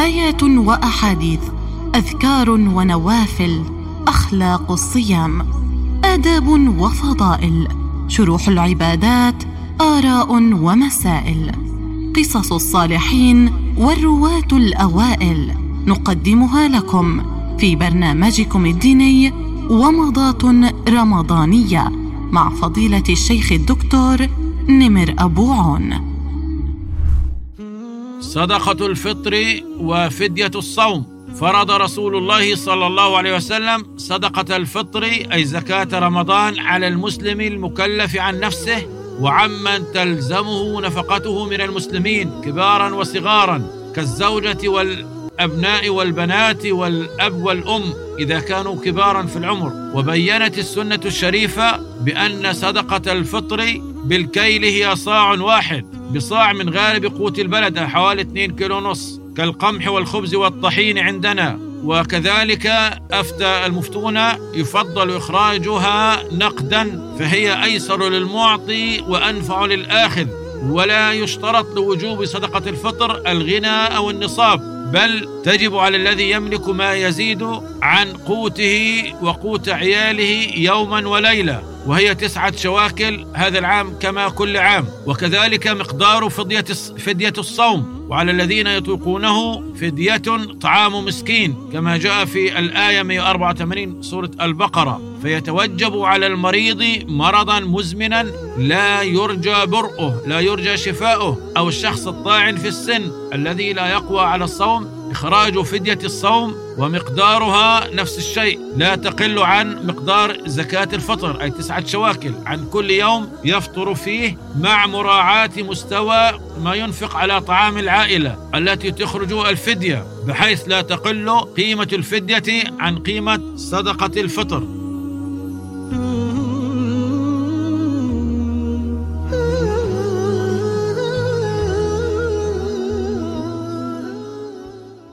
آيات وأحاديث أذكار ونوافل أخلاق الصيام آداب وفضائل شروح العبادات آراء ومسائل قصص الصالحين والرواة الأوائل نقدمها لكم في برنامجكم الديني ومضات رمضانية مع فضيلة الشيخ الدكتور نمر أبو عون. صدقة الفطر وفدية الصوم. فرض رسول الله صلى الله عليه وسلم صدقة الفطر أي زكاة رمضان على المسلم المكلف عن نفسه وعمن تلزمه نفقته من المسلمين كبارا وصغارا كالزوجة والأبناء والبنات والأب والأم إذا كانوا كبارا في العمر. وبينت السنة الشريفة بأن صدقة الفطر بالكيل هي صاع واحد بصاع من غالب قوت البلد حوالي 2 كيلو نص كالقمح والخبز والطحين عندنا. وكذلك أفتى المفتون يفضل إخراجها نقدا فهي أيسر للمعطي وأنفع للآخذ ولا يشترط لوجوب صدقة الفطر الغنى أو النصاب بل تجب على الذي يملك ما يزيد عن قوته وقوت عياله يوما وليله وهي تسعة شواكل هذا العام كما كل عام وكذلك مقدار فدية فدية الصوم وعلى الذين يطيقونه فدية طعام مسكين كما جاء في الآية 184 سورة البقرة. فيتوجب على المريض مرضا مزمنا لا يرجى برؤه لا يرجى شفاؤه أو الشخص الطاعن في السن الذي لا يقوى على الصوم إخراج فدية الصوم ومقدارها نفس الشيء. لا تقل عن مقدار زكاة الفطر أي تسعة شواكل. عن كل يوم يفطر فيه مع مراعاة مستوى ما ينفق على طعام العائلة التي تخرج الفدية بحيث لا تقل قيمة الفدية عن قيمة صدقة الفطر.